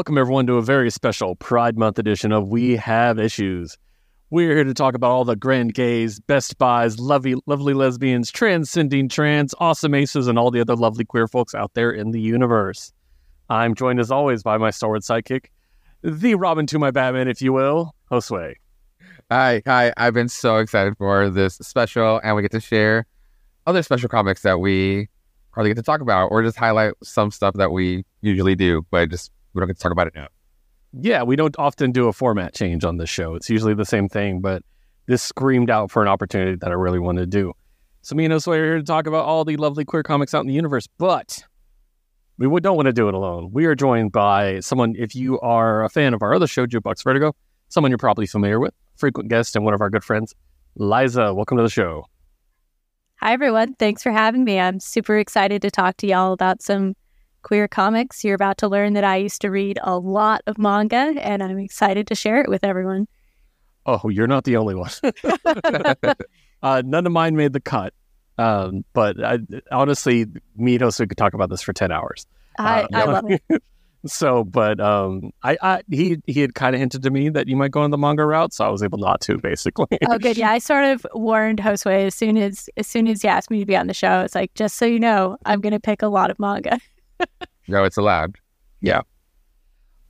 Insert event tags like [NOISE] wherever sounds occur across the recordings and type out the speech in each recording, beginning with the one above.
welcome everyone to a very special Pride Month edition of We Have Issues. We're here to talk about all the grand gays, best buys, lovely, lovely lesbians, transcending trans, awesome aces, and all the other lovely queer folks out there in the universe. I'm joined as always by my stalwart sidekick, the Robin to my Batman, if you will, Josue. Hi, hi. I've been so excited for this special, and we get to share other special comics that we hardly get to talk about, or just highlight some stuff that we usually do, but just we don't get to talk about it now. Yeah, we don't often do a format change on this show. It's usually the same thing, but this screamed out for an opportunity that I really wanted to do. So me and Josue are here to talk about all the lovely queer comics out in the universe, but we don't want to do it alone. We are joined by someone, if you are a fan of our other show, Jukebox Vertigo, someone you're probably familiar with, frequent guest and one of our good friends, Liza. Welcome to the show. Hi, everyone. Thanks for having me. I'm super excited to talk to y'all about some queer comics. You're about to learn that I used to read a lot of manga, and I'm excited to share it with everyone. Oh, you're not the only one. [LAUGHS] uh, none of mine made the cut. Um, but I, honestly, me and Josue could talk about this for 10 hours. I, uh, I love it. [LAUGHS] so, but um, I, I he he had kind of hinted to me that you might go on the manga route, so I was able not to, basically. oh, good. Yeah, I sort of warned Josue as soon as as soon as he asked me to be on the show. It's like, just so you know, I'm going to pick a lot of manga. No, it's allowed. Yeah.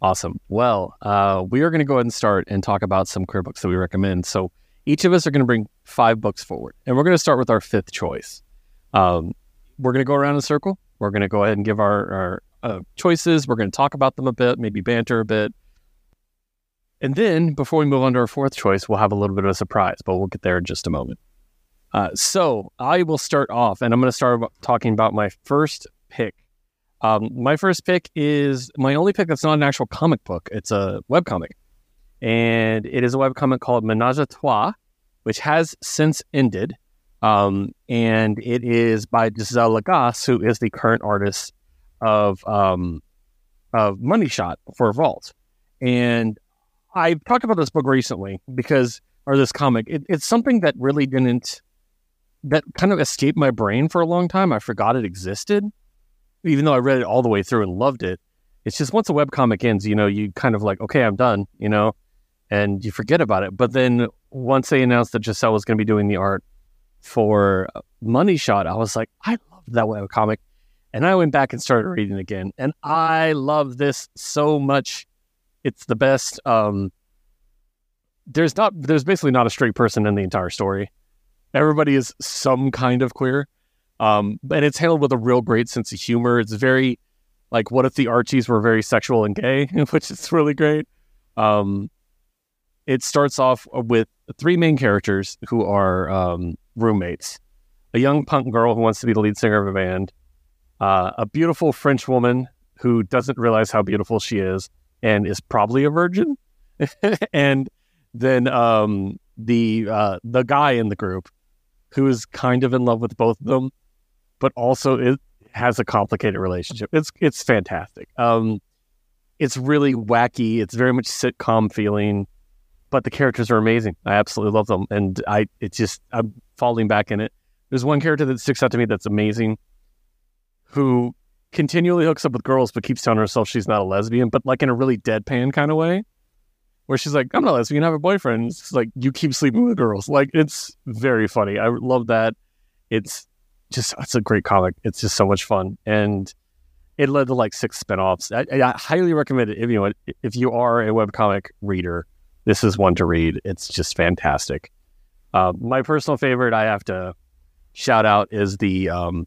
Awesome. Well, uh, we are going to go ahead and start and talk about some queer books that we recommend. So each of us are going to bring five books forward, and we're going to start with our fifth choice. Um, we're going to go around in a circle. We're going to go ahead and give our, our uh, choices. We're going to talk about them a bit, maybe banter a bit. And then before we move on to our fourth choice, we'll have a little bit of a surprise, but we'll get there in just a moment. Uh, so I will start off, and I'm going to start talking about my first pick um, my first pick is my only pick that's not an actual comic book. It's a web comic, and it is a web comic called Menage a Trois, which has since ended. Um, and it is by Gisèle Lagacé, who is the current artist of um, of Money Shot for Vault. And I've talked about this book recently because, or this comic, it, it's something that really didn't, that kind of escaped my brain for a long time. I forgot it existed even though I read it all the way through and loved it, it's just once a webcomic ends, you know, you kind of like, okay, I'm done, you know, and you forget about it. But then once they announced that Gisèle was going to be doing the art for Money Shot, I was like, I love that webcomic. And I went back and started reading again. And I love this so much. It's the best. Um, there's not, there's basically not a straight person in the entire story. Everybody is some kind of queer. Um, and it's handled with a real great sense of humor. It's very like, what if the Archies were very sexual and gay, [LAUGHS] which is really great. Um, it starts off with three main characters who are um, roommates a young punk girl who wants to be the lead singer of a band, uh, a beautiful French woman who doesn't realize how beautiful she is and is probably a virgin, [LAUGHS] and then um, the uh, the guy in the group who is kind of in love with both of them but also it has a complicated relationship. It's it's fantastic. Um, it's really wacky. It's very much sitcom feeling, but the characters are amazing. I absolutely love them, and I it's just I'm falling back in it. There's one character that sticks out to me that's amazing, who continually hooks up with girls but keeps telling herself she's not a lesbian, but like in a really deadpan kind of way, where she's like, "I'm not a lesbian. I have a boyfriend." It's like you keep sleeping with girls. Like it's very funny. I love that. It's just it's a great comic. It's just so much fun, and it led to like six spinoffs. I, I highly recommend it if you if you are a webcomic reader. This is one to read. It's just fantastic. Uh, my personal favorite, I have to shout out, is the um,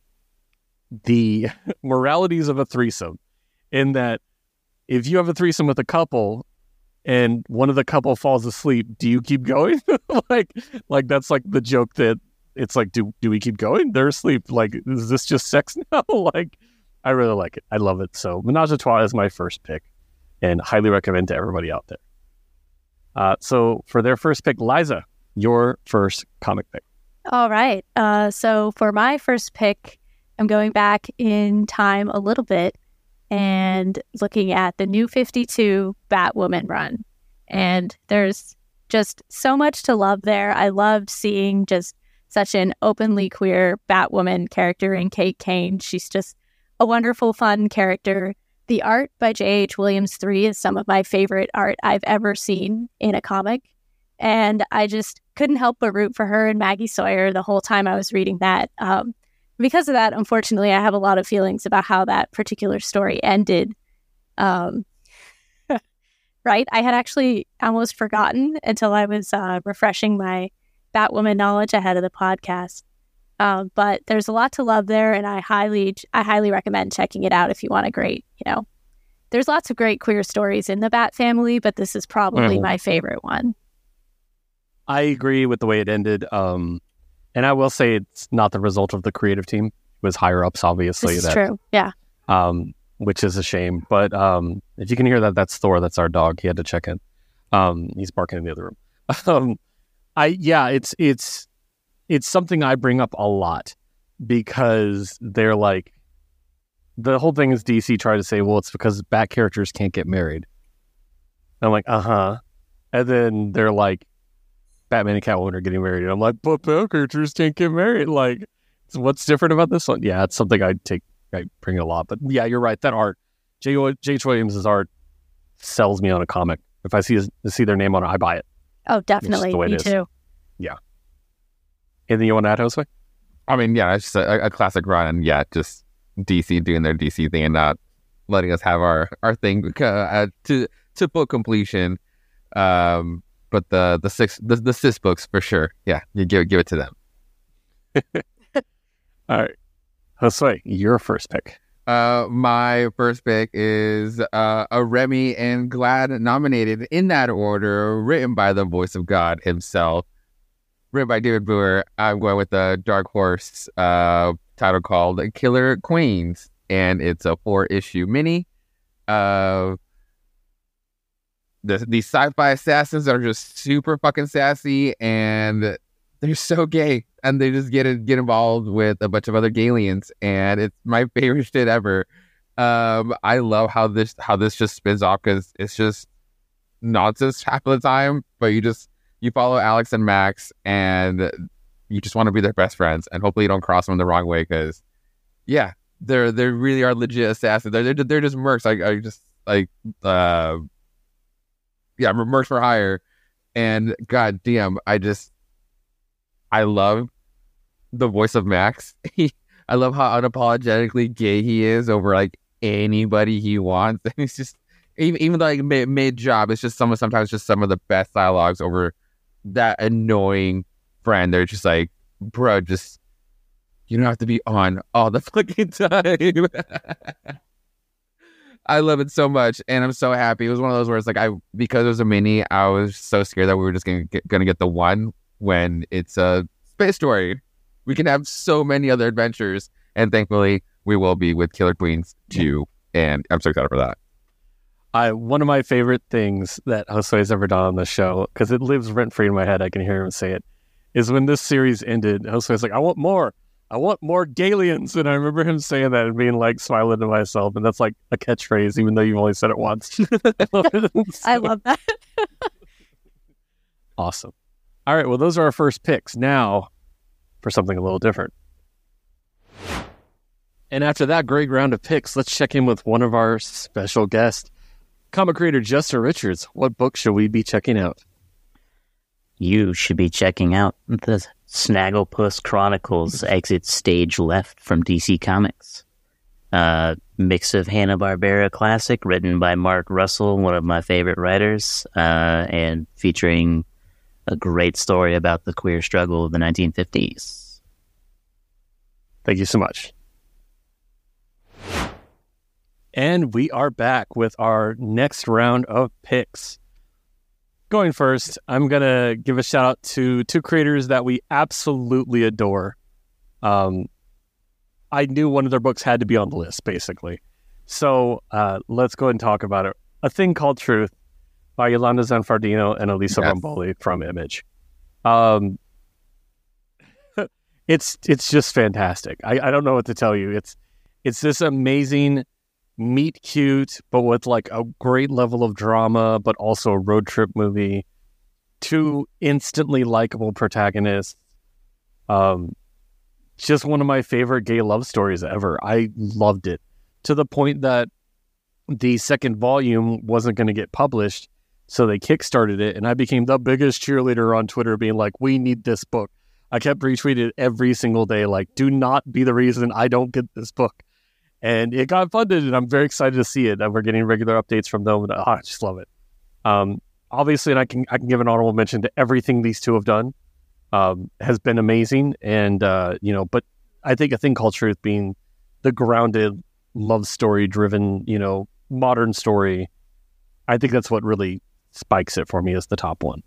the [LAUGHS] moralities of a threesome. In that, if you have a threesome with a couple, and one of the couple falls asleep, do you keep going? [LAUGHS] like, like that's like the joke that it's like, do do we keep going? They're asleep. Like, is this just sex [LAUGHS] now? like, I really like it. I love it. So, Menage a Trois is my first pick, and highly recommend to everybody out there. Uh, so, for their first pick, Liza, your first comic pick. All right. Uh, so, for my first pick, I'm going back in time a little bit and looking at the new 52 Batwoman run. And there's just so much to love there. I loved seeing just such an openly queer Batwoman character in Kate Kane. She's just a wonderful, fun character. the art by J.H. Williams 3 is some of my favorite art I've ever seen in a comic. And I just couldn't help but root for her and Maggie Sawyer the whole time I was reading that. Um, because of that, unfortunately, I have a lot of feelings about how that particular story ended. Um, [LAUGHS] right? I had actually almost forgotten until I was uh, refreshing my Batwoman knowledge ahead of the podcast. Uh, but there's a lot to love there, and I highly, I highly recommend checking it out if you want a great, you know, there's lots of great queer stories in the Bat family, but this is probably mm. my favorite one. I agree with the way it ended. Um, and I will say it's not the result of the creative team. It was higher ups, obviously. That's true. Yeah. Um, which is a shame. But um, if you can hear that, that's Thor. That's our dog. He had to check in. Um, he's barking in the other room. [LAUGHS] um, I yeah, it's it's it's something I bring up a lot because they're like the whole thing is DC try to say, well, it's because bat characters can't get married. And I'm like, uh huh. And then they're like, Batman and Catwoman are getting married. And I'm like, but bat characters can't get married. Like, what's different about this one? Yeah, it's something I take, I bring a lot. But yeah, you're right. That art, J. J. Williams' art sells me on a comic. If I see see their name on it, I buy it. Oh, definitely. Me too. Yeah. Anything you want to add, Josue? I mean, yeah, it's just a, a classic run. And yeah, just DC doing their DC thing and not letting us have our our thing uh, to to full completion. Um, but the the six the, the cis books for sure. Yeah, you give give it to them. [LAUGHS] All right, Josue, your first pick. Uh, my first pick is uh, a Remy and GLAAD nominated in that order, written by the voice of God himself, written by David Booher. I'm going with the Dark Horse uh, title called Killer Queens, and it's a four issue mini. Uh, the, these sci-fi assassins are just super fucking sassy and they're so gay and they just get get involved with a bunch of other aliens and it's my [LAUGHS] favorite shit ever. Um i love how this how this just spins off because it's just nonsense half of the time but you just you follow alex and max and you just want to be their best friends and hopefully you don't cross them the wrong way because yeah they're they really are legit assassins. They're they're, they're just mercs. I, I just like uh yeah, merch for hire. And god damn, I just I love the voice of Max. [LAUGHS] I love how unapologetically gay he is over like anybody he wants. [LAUGHS] And he's just even even though like mid, mid job, it's just some of sometimes just some of the best dialogues over that annoying friend. They're just like, bro, just you don't have to be on all the [LAUGHS] fucking time. I love it so much, and I'm so happy. It was one of those where it's like I because it was a mini, I was so scared that we were just gonna get, gonna get the one when it's a space story. We can have so many other adventures, and thankfully, we will be with Killer Queens two, and I'm so excited for that. I one of my favorite things that Josue's ever done on the show because it lives rent free in my head. I can hear him say it. Is when this series ended, Josue's like, "I want more." I want more Galians. And I remember him saying that and being like smiling to myself. And that's like a catchphrase, even though you've only said it once. [LAUGHS] [LAUGHS] I love that. [LAUGHS] awesome. All right. Well, those are our first picks. Now for something a little different. And after that great round of picks, let's check in with one of our special guests, comic creator Justin Richards. What book should we be checking out? You should be checking out the Snagglepuss Chronicles Exit stage left from DC Comics. Uh, mix of Hanna Barbera classic written by Mark Russell, one of my favorite writers, uh, and featuring a great story about the queer struggle of the 1950s. Thank you so much. And we are back with our next round of picks going first, I'm gonna give a shout out to two creators that we absolutely adore. Um, I knew one of their books had to be on the list, basically. So uh, let's go and talk about it. A Thing Called Truth by Iolanda Zanfardino and Elisa yes. Romboli from Image. Um, [LAUGHS] it's it's just fantastic. I, I don't know what to tell you. It's it's this amazing meet cute, but with like a great level of drama, but also a road trip movie. Two instantly likable protagonists. Um, just one of my favorite gay love stories ever. I loved it to the point that the second volume wasn't going to get published, so they kickstarted it, and I became the biggest cheerleader on Twitter, being like, "We need this book." I kept retweeting it every single day, like, "Do not be the reason I don't get this book." And it got funded, and I'm very excited to see it. And we're getting regular updates from them, and oh, I just love it. Um, obviously, and I can I can give an honorable mention to everything these two have done. Um, has been amazing, and uh, you know, but I think a thing called truth being the grounded love story driven, you know, modern story. I think that's what really spikes it for me as the top one.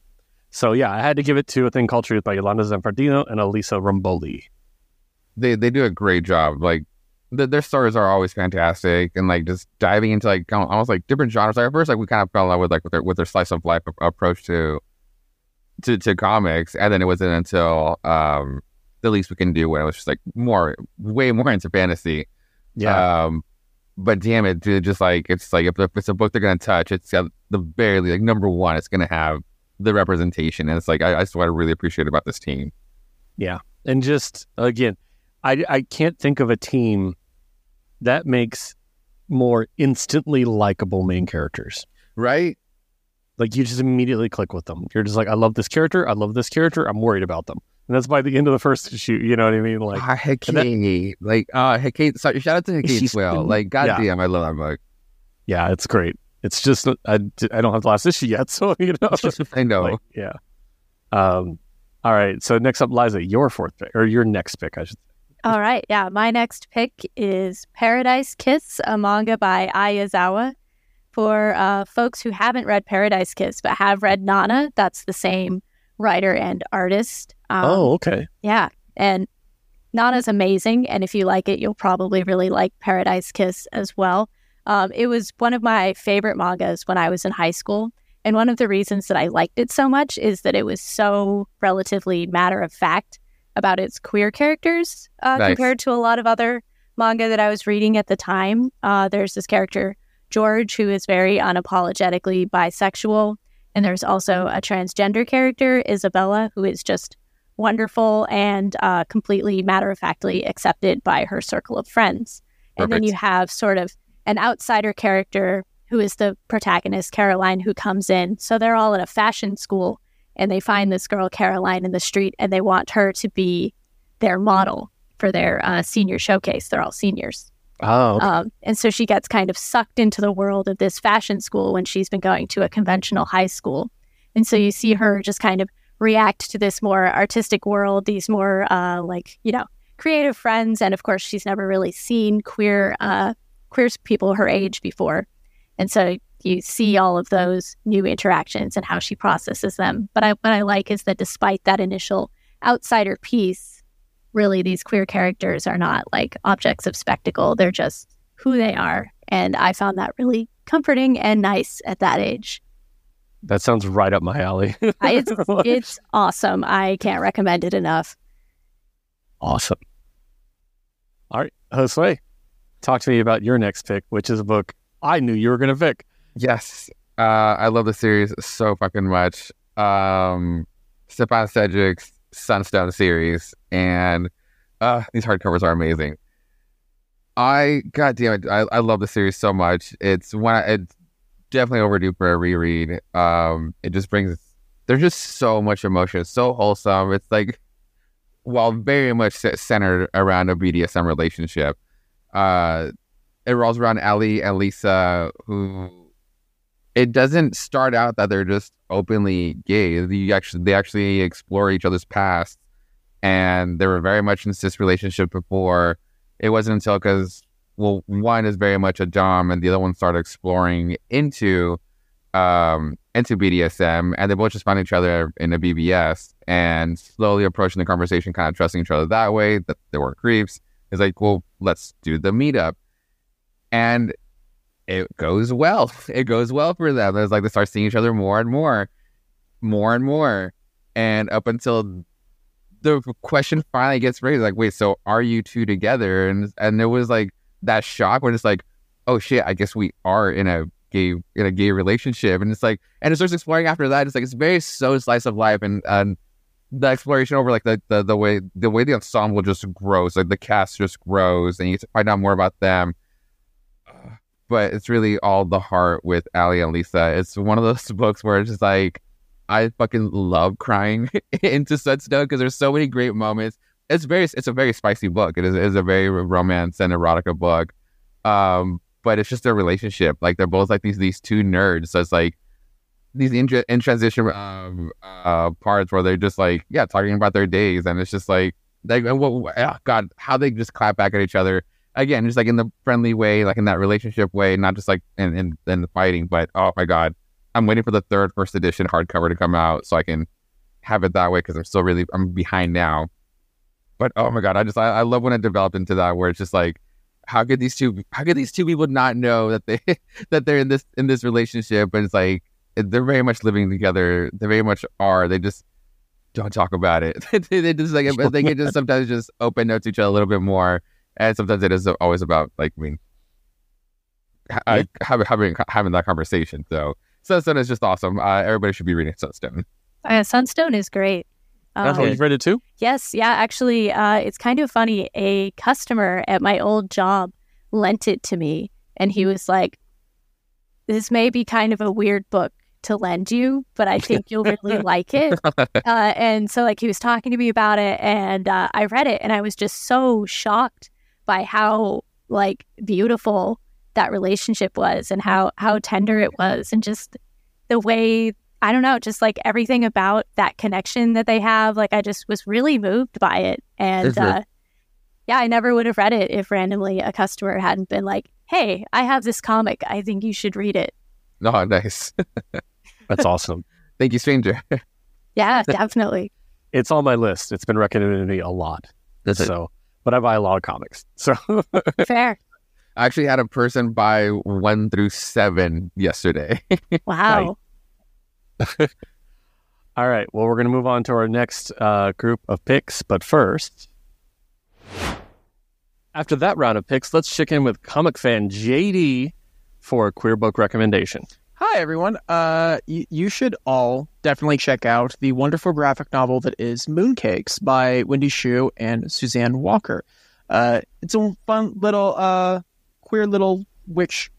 So yeah, I had to give it to a thing called Truth by Iolanda Zanfardino and Elisa Romboli. They they do a great job. Like the, their stories are always fantastic, and like just diving into like almost like different genres. Like at first, like we kind of fell in love with like with their with their slice of life approach to to to comics, and then it wasn't until um the least we can do when it was just like more way more into fantasy. Yeah. Um, but damn it, dude, just like it's like if, if it's a book they're gonna touch, it's got the barely like number one, it's gonna have the representation, and it's like I, just what I really appreciate about this team. Yeah, and just again, I I can't think of a team that makes more instantly likable main characters. Right? Like you just immediately click with them. You're just like, I love this character. I love this character. I'm worried about them. And that's by the end of the first issue. You know what I mean? Like uh, Hecate, like uh, Hecate. Sorry, shout out to Hecate as well. Like, goddamn, yeah. I love that book. Yeah, it's great. It's just I, I don't have the last issue yet, [LAUGHS] so you know. I know. Like, yeah. Um. All right. So next up, Liza, your fourth pick or your next pick, I should. say. All right. Yeah, my next pick is Paradise Kiss, a manga by Ai Yazawa. For uh, folks who haven't read Paradise Kiss but have read Nana, that's the same writer and artist. Um, oh, okay. Yeah. And not as amazing. And if you like it, you'll probably really like Paradise Kiss as well. Um, it was one of my favorite mangas when I was in high school. And one of the reasons that I liked it so much is that it was so relatively matter of fact about its queer characters uh, nice. compared to a lot of other manga that I was reading at the time. Uh, there's this character, George, who is very unapologetically bisexual. And there's also a transgender character, Isabella, who is just wonderful and uh, completely matter of factly accepted by her circle of friends. Perfect. And then you have sort of an outsider character who is the protagonist, Caroline, who comes in. So they're all at a fashion school and they find this girl, Caroline, in the street and they want her to be their model for their uh, senior showcase. They're all seniors. Oh. Okay. Um, and so she gets kind of sucked into the world of this fashion school when she's been going to a conventional high school. And so you see her just kind of react to this more artistic world, these more uh, like, you know, creative friends. And of course, she's never really seen queer, uh, queer people her age before. And so you see all of those new interactions and how she processes them. But I, what I like is that despite that initial outsider piece, really these queer characters are not like objects of spectacle. They're just who they are. And I found that really comforting and nice at that age. That sounds right up my alley. [LAUGHS] it's, [LAUGHS] it's awesome. I can't recommend it enough. Awesome. All right, Josue, talk to me about your next pick, which is a book I knew you were going to pick. Yes. Uh, I love the series so fucking much. Um, Stjepan Šejić's Sunstone series, and uh, these hardcovers are amazing. I, god damn it, I, I love the series so much. It's one, it's definitely overdue for a reread. Um, it just brings, there's just so much emotion. So wholesome. It's like, while very much centered around a BDSM relationship, uh, it rolls around Ellie and Lisa, who it doesn't start out that they're just openly gay. You actually they actually explore each other's past, and they were very much in this relationship before. It wasn't until because well, one is very much a dom, and the other one started exploring into um into BDSM, and they both just found each other in a BBS and slowly approaching the conversation, kind of trusting each other that way that they were creeps. It's like, well, let's do the meetup. And it goes well. [LAUGHS] It goes well for them. It's like they start seeing each other more and more, more and more. And up until the question finally gets raised, like, wait, so are you two together? And and there was like that shock when it's like, oh shit, I guess we are in a gay in a gay relationship. And it's like and it starts exploring after that. It's like it's very so slice of life and and the exploration over like the, the the way the way the ensemble just grows, like the cast just grows and you get to find out more about them but it's really all the heart with Ali and Lisa. It's one of those [LAUGHS] books where it's just like I fucking love crying [LAUGHS] into Sunstone because there's so many great moments. It's very it's a very spicy book. It is, it is a very romance and erotica book. Um, but it's just their relationship. Like they're both like these these two nerds. So it's like these in, in transition um, uh, parts where they're just like yeah talking about their days and it's just like like oh God how they just clap back at each other again just like in the friendly way like in that relationship way not just like in in, in the fighting but oh my God I'm waiting for the third first edition hardcover to come out so I can have it that way because I'm still really I'm behind now but oh my God I just I, I love when it developed into that where it's just like how could these two how could these two people not know that they [LAUGHS] that they're in this in this relationship and it's like they're very much living together. They very much are. They just don't talk about it. [LAUGHS] they just like they can just [LAUGHS] sometimes just open up to each other a little bit more, and sometimes it is always about like I mean, yeah. having having having that conversation. So Sunstone is just awesome. Uh, everybody should be reading Sunstone. Uh, Sunstone is great. That's um, you've read it too. Yes, yeah. Actually, uh, it's kind of funny. A customer at my old job lent it to me, and he was like, "This may be kind of a weird book to lend you, but I think you'll really [LAUGHS] like it. [LAUGHS] Uh, and so, like, he was talking to me about it, and uh, I read it, and I was just so shocked by how like beautiful that relationship was, and how how tender it was, and just the way I don't know, just like everything about that connection that they have. Like, I just was really moved by it, and uh, yeah, I never would have read it if randomly a customer hadn't been like, "Hey, I have this comic. I think you should read it." [LAUGHS] Oh, nice. [LAUGHS] That's awesome. Thank you, stranger. [LAUGHS] yeah, definitely. It's on my list. It's been recommended to me a lot. That's so, it. but I buy a lot of comics. So fair. I actually had a person buy one through seven yesterday. wow. [LAUGHS] All right. Well, we're going to move on to our next uh, group of picks. But first, after that round of picks, let's check in with comic fan JD for a queer book recommendation. Hi, everyone. Uh, y- you should all definitely check out the wonderful graphic novel that is Mooncakes by Wendy Xu and Suzanne Walker. Uh, it's a fun little, uh, queer little witch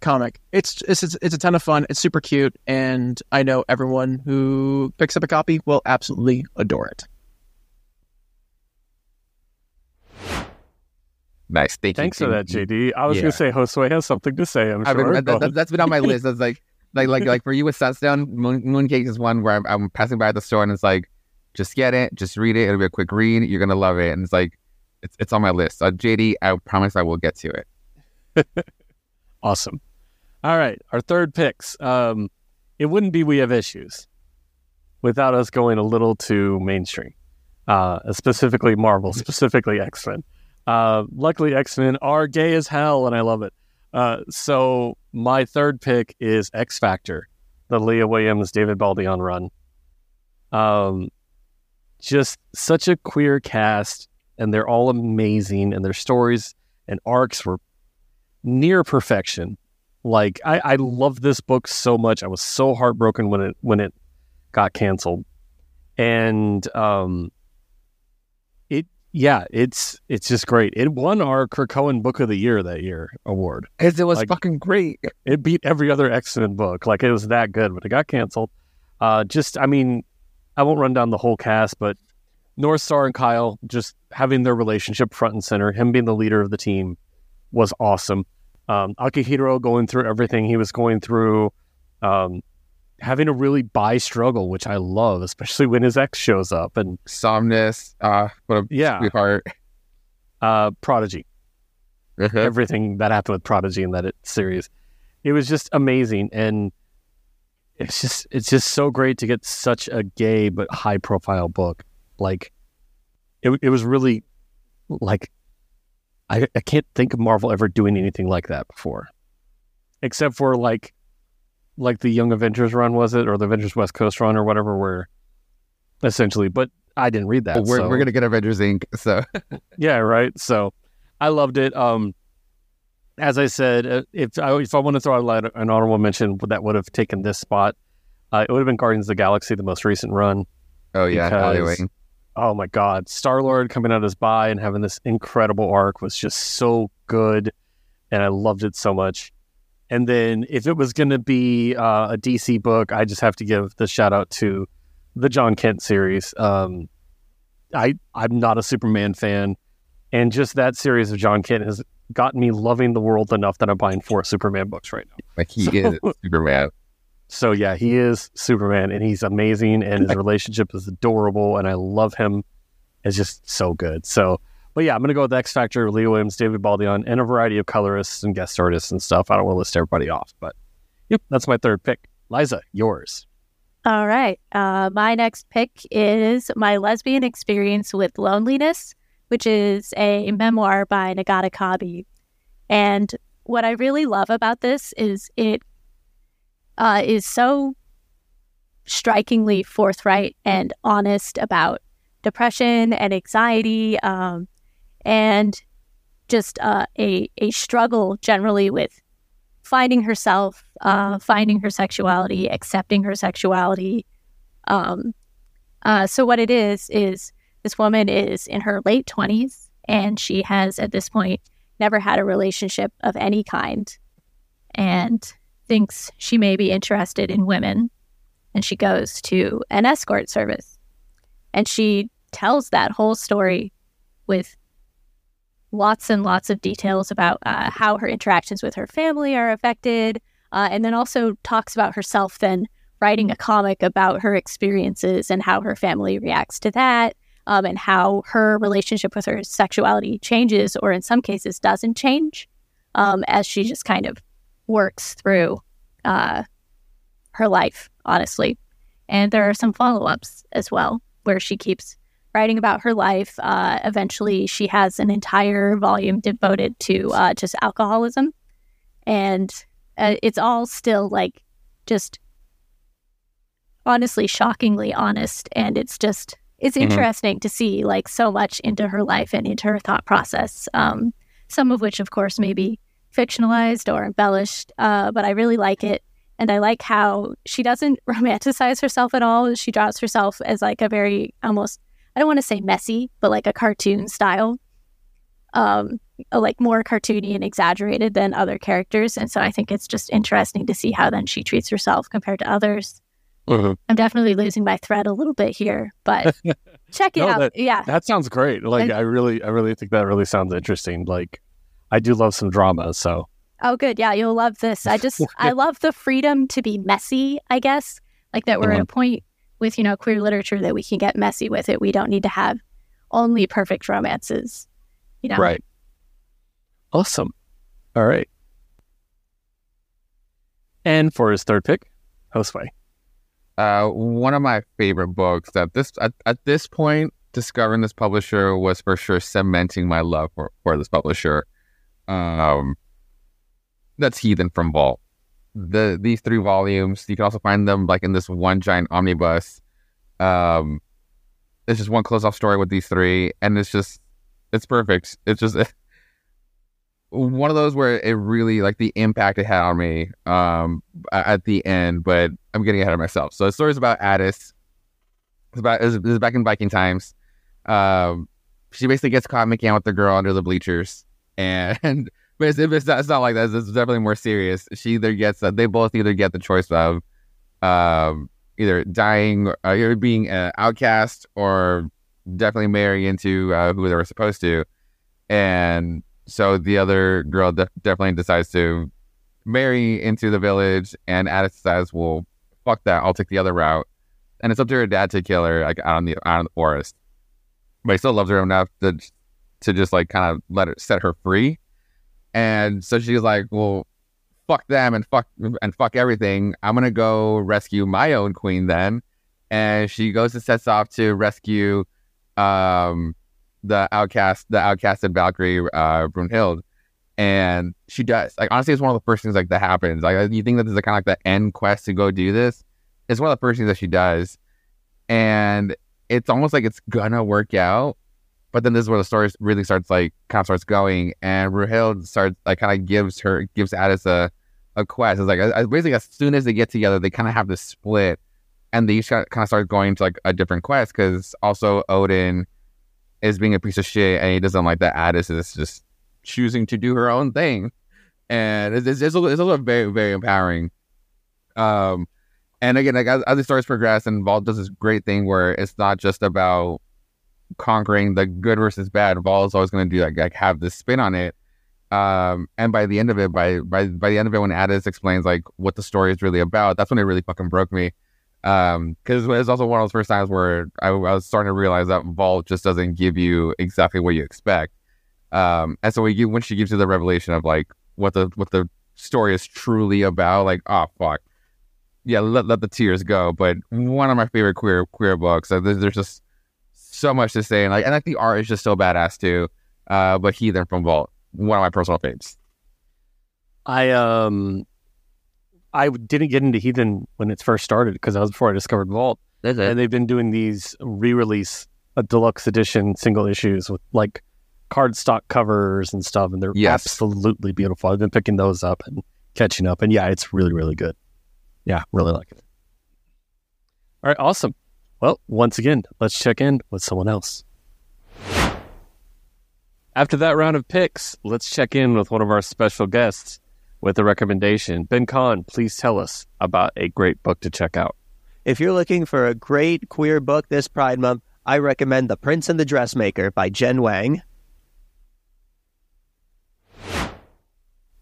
comic. It's, it's it's a ton of fun. It's super cute, and I know everyone who picks up a copy will absolutely adore it. Nice. Thank Thanks you. for that, JD. I was yeah. going to say Josue has something to say. I'm I've sure. Been, that, has been on my [LAUGHS] list. That's like, like, like, like for you with Sunstone, Moon, Mooncake is one where I'm, I'm, passing by the store and it's like, just get it, just read it. It'll be a quick read. You're gonna love it. And it's like, it's it's on my list. Uh, JD, I promise I will get to it. [LAUGHS] awesome. All right, our third picks. Um, it wouldn't be we have issues without us going a little too mainstream, uh, specifically Marvel, [LAUGHS] specifically X Men. Uh, luckily, X Men are gay as hell, and I love it. Uh, so my third pick is X Factor, the Leah Williams David Baldeón run. Um, just such a queer cast, and they're all amazing, and their stories and arcs were near perfection. Like I, I love this book so much. I was so heartbroken when it when it got canceled, and um, it yeah, it's it's just great. It won our Krakoan Book of the Year that year award. It was like, fucking great. It beat every other excellent book. Like it was that good, but it got canceled. Uh, just, I mean, I won't run down the whole cast, but North Star and Kyle just having their relationship front and center, him being the leader of the team, was awesome. Um, Akihiro going through everything he was going through, um, having a really bi struggle, which I love, especially when his ex shows up and Somnus. Uh, what a yeah. sweetheart. Uh, Prodigy. Uh-huh. Everything that happened with Prodigy in that it, series, it was just amazing, and it's just it's just so great to get such a gay but high profile book. Like, it it was really like I I can't think of Marvel ever doing anything like that before, except for like like the Young Avengers run was it, or the Avengers West Coast run, or whatever, where essentially. But I didn't read that. Well, we're so. we're gonna get Avengers Inc. So [LAUGHS] yeah, right. So I loved it. Um, as I said, uh, if I if I want to throw out an honorable mention that would have taken this spot, uh, it would have been Guardians of the Galaxy, the most recent run. Oh yeah, because, oh my God, Star Lord coming out as bi and having this incredible arc was just so good, and I loved it so much. And then if it was going to be uh, a DC book, I just have to give the shout out to the Jon Kent series. Um, I I'm not a Superman fan, and just that series of Jon Kent has gotten me loving the world enough that I'm buying four Superman books right now. Like he [LAUGHS] So- is Superman. So yeah, he is Superman, and he's amazing, and his relationship is adorable, and I love him. It's just so good. So, but yeah, I'm gonna go with X Factor, Leo Williams, David Baldeón, and a variety of colorists and guest artists and stuff. I don't want to list everybody off, but yep, that's my third pick. Liza, yours. All right. Uh, my next pick is My Lesbian Experience with Loneliness, which is a memoir by Nagata Kabi. And what I really love about this is it uh, is so strikingly forthright and honest about depression and anxiety um, and just uh, a, a struggle generally with finding herself, uh, finding her sexuality, accepting her sexuality. Um, uh, so what it is is this woman is in her late twenties, and she has at this point never had a relationship of any kind, and thinks she may be interested in women, and she goes to an escort service, and she tells that whole story with lots and lots of details about uh, how her interactions with her family are affected, uh, and then also talks about herself then writing a comic about her experiences and how her family reacts to that, um, and how her relationship with her sexuality changes, or in some cases doesn't change, um, as she just kind of works through uh, her life, honestly. And there are some follow ups as well, where she keeps writing about her life. Uh, eventually, she has an entire volume devoted to uh, just alcoholism. And uh, it's all still like just honestly shockingly honest. And it's just, it's Mhm. interesting to see like so much into her life and into her thought process. Um, some of which, of course, may be fictionalized or embellished, uh, but I really like it. And I like how she doesn't [LAUGHS] romanticize herself at all. She draws herself as like a very almost I don't want to say messy, but like a cartoon style. Um, like more cartoony and exaggerated than other characters. And so I think it's just interesting to see how then she treats herself compared to others. Mm-hmm. I'm definitely losing my thread a little bit here, but [LAUGHS] check it No, out. that- yeah. That sounds great. Like And- I really, I really think that really sounds interesting. Like I do love some drama, so Oh, good. Yeah, you'll love this. I just, [LAUGHS] I love the freedom to be messy, I guess. Like that we're at a point with, you know, queer literature that we can get messy with it. We don't need to have only perfect romances, you know? right. Awesome. All right. And for his third pick, Josue. Uh, one of my favorite books that this at, at this point, discovering this publisher was for sure cementing my love for, for this publisher. Um, that's Heathen from Vault. The these three volumes, you can also find them like in this one giant omnibus. Um, it's just one close off story with these three, and it's just it's perfect. It's just [LAUGHS] one of those where it really like the impact it had on me um at the end but i'm getting ahead of myself so the story's about addis it's about it's, it's back in viking times um she basically gets caught making out with the girl under the bleachers and [LAUGHS] but it's, it's, not, it's not like that it's definitely more serious she either gets uh, they both either get the choice of um either dying uh, either being an outcast or definitely marrying into uh, who they were supposed to and so the other girl de- definitely decides to marry into the village, and Addis says, "Well, fuck that. I'll take the other route." And it's up to her dad to kill her, like out in the out in the forest. But he still loves her enough to to just like kind of let it set her free. And so she's like, "Well, fuck them and fuck and fuck everything. I'm gonna go rescue my own queen then." And she goes and sets off to rescue um the outcast, the outcasted Valkyrie, uh, Brunhild, and she does. Like honestly, it's one of the first things like that happens. Like you think that this is kind of like the end quest to go do this. It's one of the first things that she does, and it's almost like it's gonna work out. But then this is where the story really starts like kind of starts going, and Brunhild starts like kind of gives her gives Addis a a quest. It's like uh, basically as soon as they get together, they kind of have this split, and they each kind of start going to like a different quest because also Odin is being a piece of shit and he doesn't like that Addis is just choosing to do her own thing. and it's it's, it's, also, it's very very empowering. Um, and again, like as, as the stories progress, and Vault does this great thing where it's not just about conquering the good versus bad. Vault is always going to do like, like have this spin on it. Um, and by the end of it, by by by the end of it, when Addis explains like what the story is really about, that's when it really fucking broke me. Um, because it's also one of those first times where I, I was starting to realize that Vault just doesn't give you exactly what you expect. Um, and so when, you, when she gives you the revelation of like what the what the story is truly about, like oh fuck, yeah, let, let the tears go. But one of my favorite queer queer books. Uh, there's, there's just so much to say, and like and like the art is just so badass too. Uh, but Heathen from Vault, one of my personal faves. I um I didn't get into Heathen when it first started because that was before I discovered Vault, That's and they've been doing these re-release uh, deluxe edition single issues with like cardstock covers and stuff, and they're Yes. absolutely beautiful. I've been picking those up and catching up, and yeah, it's really really good. Yeah, really like it. All right, awesome. Well, once again, let's check in with someone else. After that round of picks, let's check in with one of our special guests with a recommendation. Ben Kahn, please tell us about a great book to check out. If you're looking for a great queer book this Pride Month, I recommend The Prince and the Dressmaker by Jen Wang.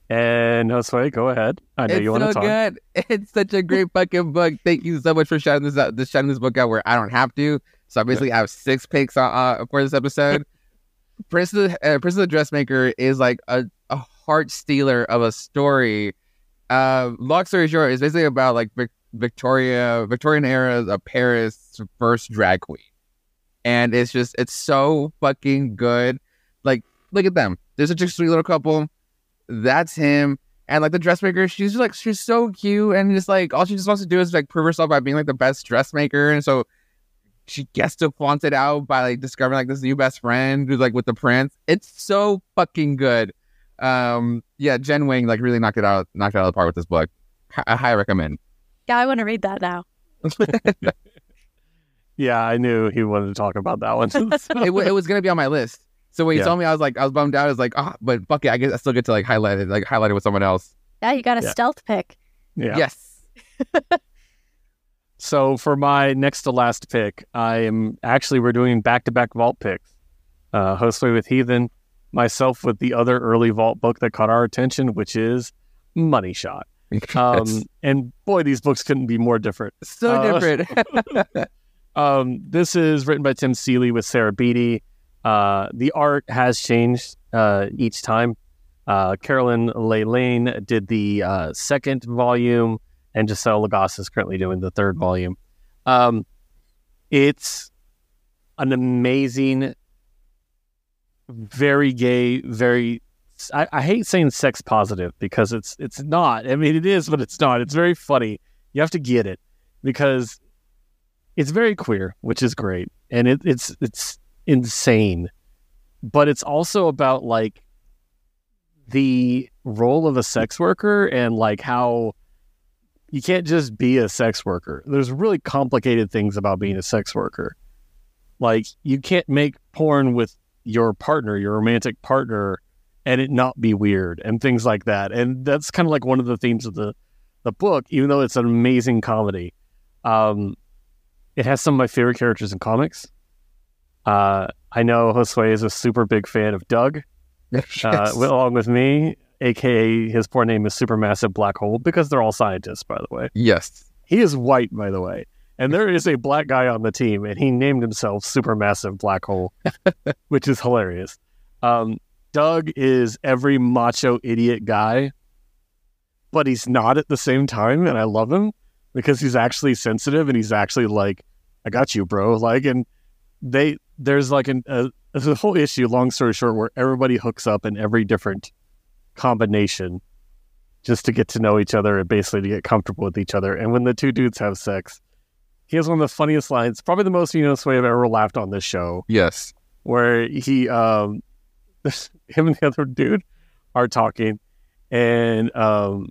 And Josue, go ahead. I know it's you want so to talk. good. [LAUGHS] It's such a great fucking book. Thank you so much for shouting this out, this shouting this book out where I don't have to. So I basically have six picks uh, uh, for this episode. [LAUGHS] Prince of the uh, Prince of the Dressmaker is like a, a heart stealer of a story. Uh, long story short, it's basically about like Vic- Victoria Victorian era of Paris first drag queen, and it's just it's so fucking good. Like look at them. There's such a sweet little couple. That's him. And like the dressmaker, she's just like she's so cute and just like all she just wants to do is like prove herself by being like the best dressmaker. And so she gets to flaunt it out by like discovering like this new best friend who's like with the prince. It's so fucking good. Um yeah, Jen Wang like really knocked it out knocked it out of the park with this book. Hi- I highly recommend. Yeah, I want to read that now. [LAUGHS] Yeah, I knew he wanted to talk about that one. [LAUGHS] it, wa- it was gonna be on my list. So when you Yeah. told me, I was like, I was bummed out. I was like, ah, but fuck it, I guess I still get to like highlight it, like highlight it with someone else. Yeah, you got a Yeah. stealth pick. yeah. Yes. [LAUGHS] So for my next to last pick, I am actually we're doing back to back vault picks. Uh, Josue with Heathen, myself with the other early vault book that caught our attention, which is Money Shot. [LAUGHS] Um, and boy, these books couldn't be more different. so uh, different. [LAUGHS] Um, this is written by Tim Seeley with Sarah Beattie. Uh, the art has changed uh, each time. Uh, Carolyn Lane did the uh, second volume, and Gisèle Lagacé is currently doing the third volume. Um, it's an amazing, very gay, very. I, I hate saying sex positive because it's it's not. I mean, it is, but it's not. It's very funny. You have to get it because it's very queer, which is great, and it, it's it's insane, but it's also about like the role of a sex worker and like how you can't just be a sex worker. There's really complicated things about being a sex worker. Like you can't make porn with your partner, your romantic partner, and it not be weird and things like that. And that's kind of like one of the themes of the the book, even though it's an amazing comedy. Um, it has some of my favorite characters in comics. Uh, I know Josue is a super big fan of Doug, [LAUGHS] uh, Yes. wi- along with me, aka his poor name is Supermassive Black Hole, because they're all scientists, by the way. yes. He is white, by the way. And there is a black guy on the team, and he named himself Supermassive Black Hole, [LAUGHS] which is hilarious. Um, Doug is every macho idiot guy, but he's not at the same time, and I love him because he's actually sensitive and he's actually like, "I got you, bro." Like, and they there's like an, a, a whole issue. Long story short, where everybody hooks up in every different combination just to get to know each other and basically to get comfortable with each other. And when the two dudes have sex, he has one of the funniest lines, probably the most Enos way I've ever laughed on this show, Yes. where he, um, [LAUGHS] him and the other dude are talking, and um,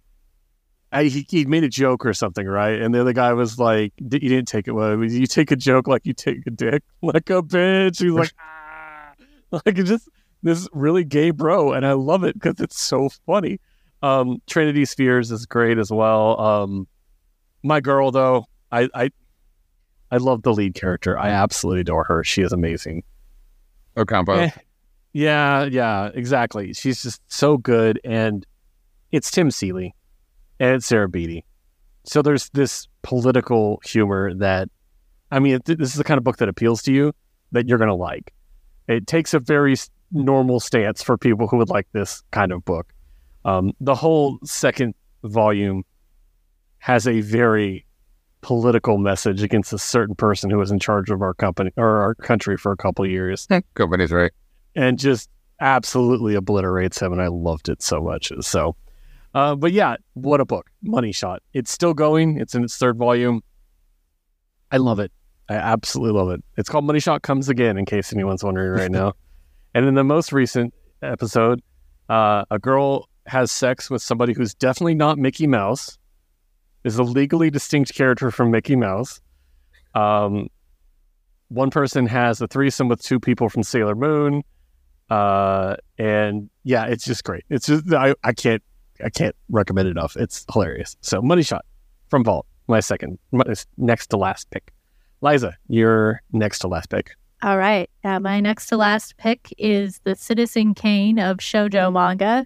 I, he, he made a joke or something, right? And the other guy was like, "D- "You didn't take it well. You take a joke like you take a dick, like a bitch." He's like, ah. [LAUGHS] like just this really gay bro, and I love it because it's so funny. Um, Trinity Spheres is great as well. Um, my girl though, I, I I love the lead character. I absolutely adore her. She is amazing. Ocampo. Eh, yeah, yeah, exactly. She's just so good, and it's Tim Seeley and Sarah Beattie. So there's this political humor that, I mean, th- this is the kind of book that appeals to you that you're going to like. It takes a very normal stance for people who would like this kind of book. Um, the whole second volume has a very political message against a certain person who was in charge of our company or our country for a couple of years Company's right. and just absolutely obliterates him and i loved it so much so uh, but yeah what a book. Money shot. It's still going. It's in its third volume. I love it. I absolutely love it. It's called money shot comes again in case anyone's wondering right now. [LAUGHS] And in the most recent episode uh, a girl has sex with somebody who's definitely not mickey mouse is a legally distinct character from mickey mouse. Um, one person has a threesome with two people from sailor moon. Uh and yeah it's just great. It's just i, I can't i can't recommend enough it's hilarious so money shot from vault my second my next to last pick liza your next to last pick All right. Uh, my next to last pick is the Citizen Kane of shoujo manga,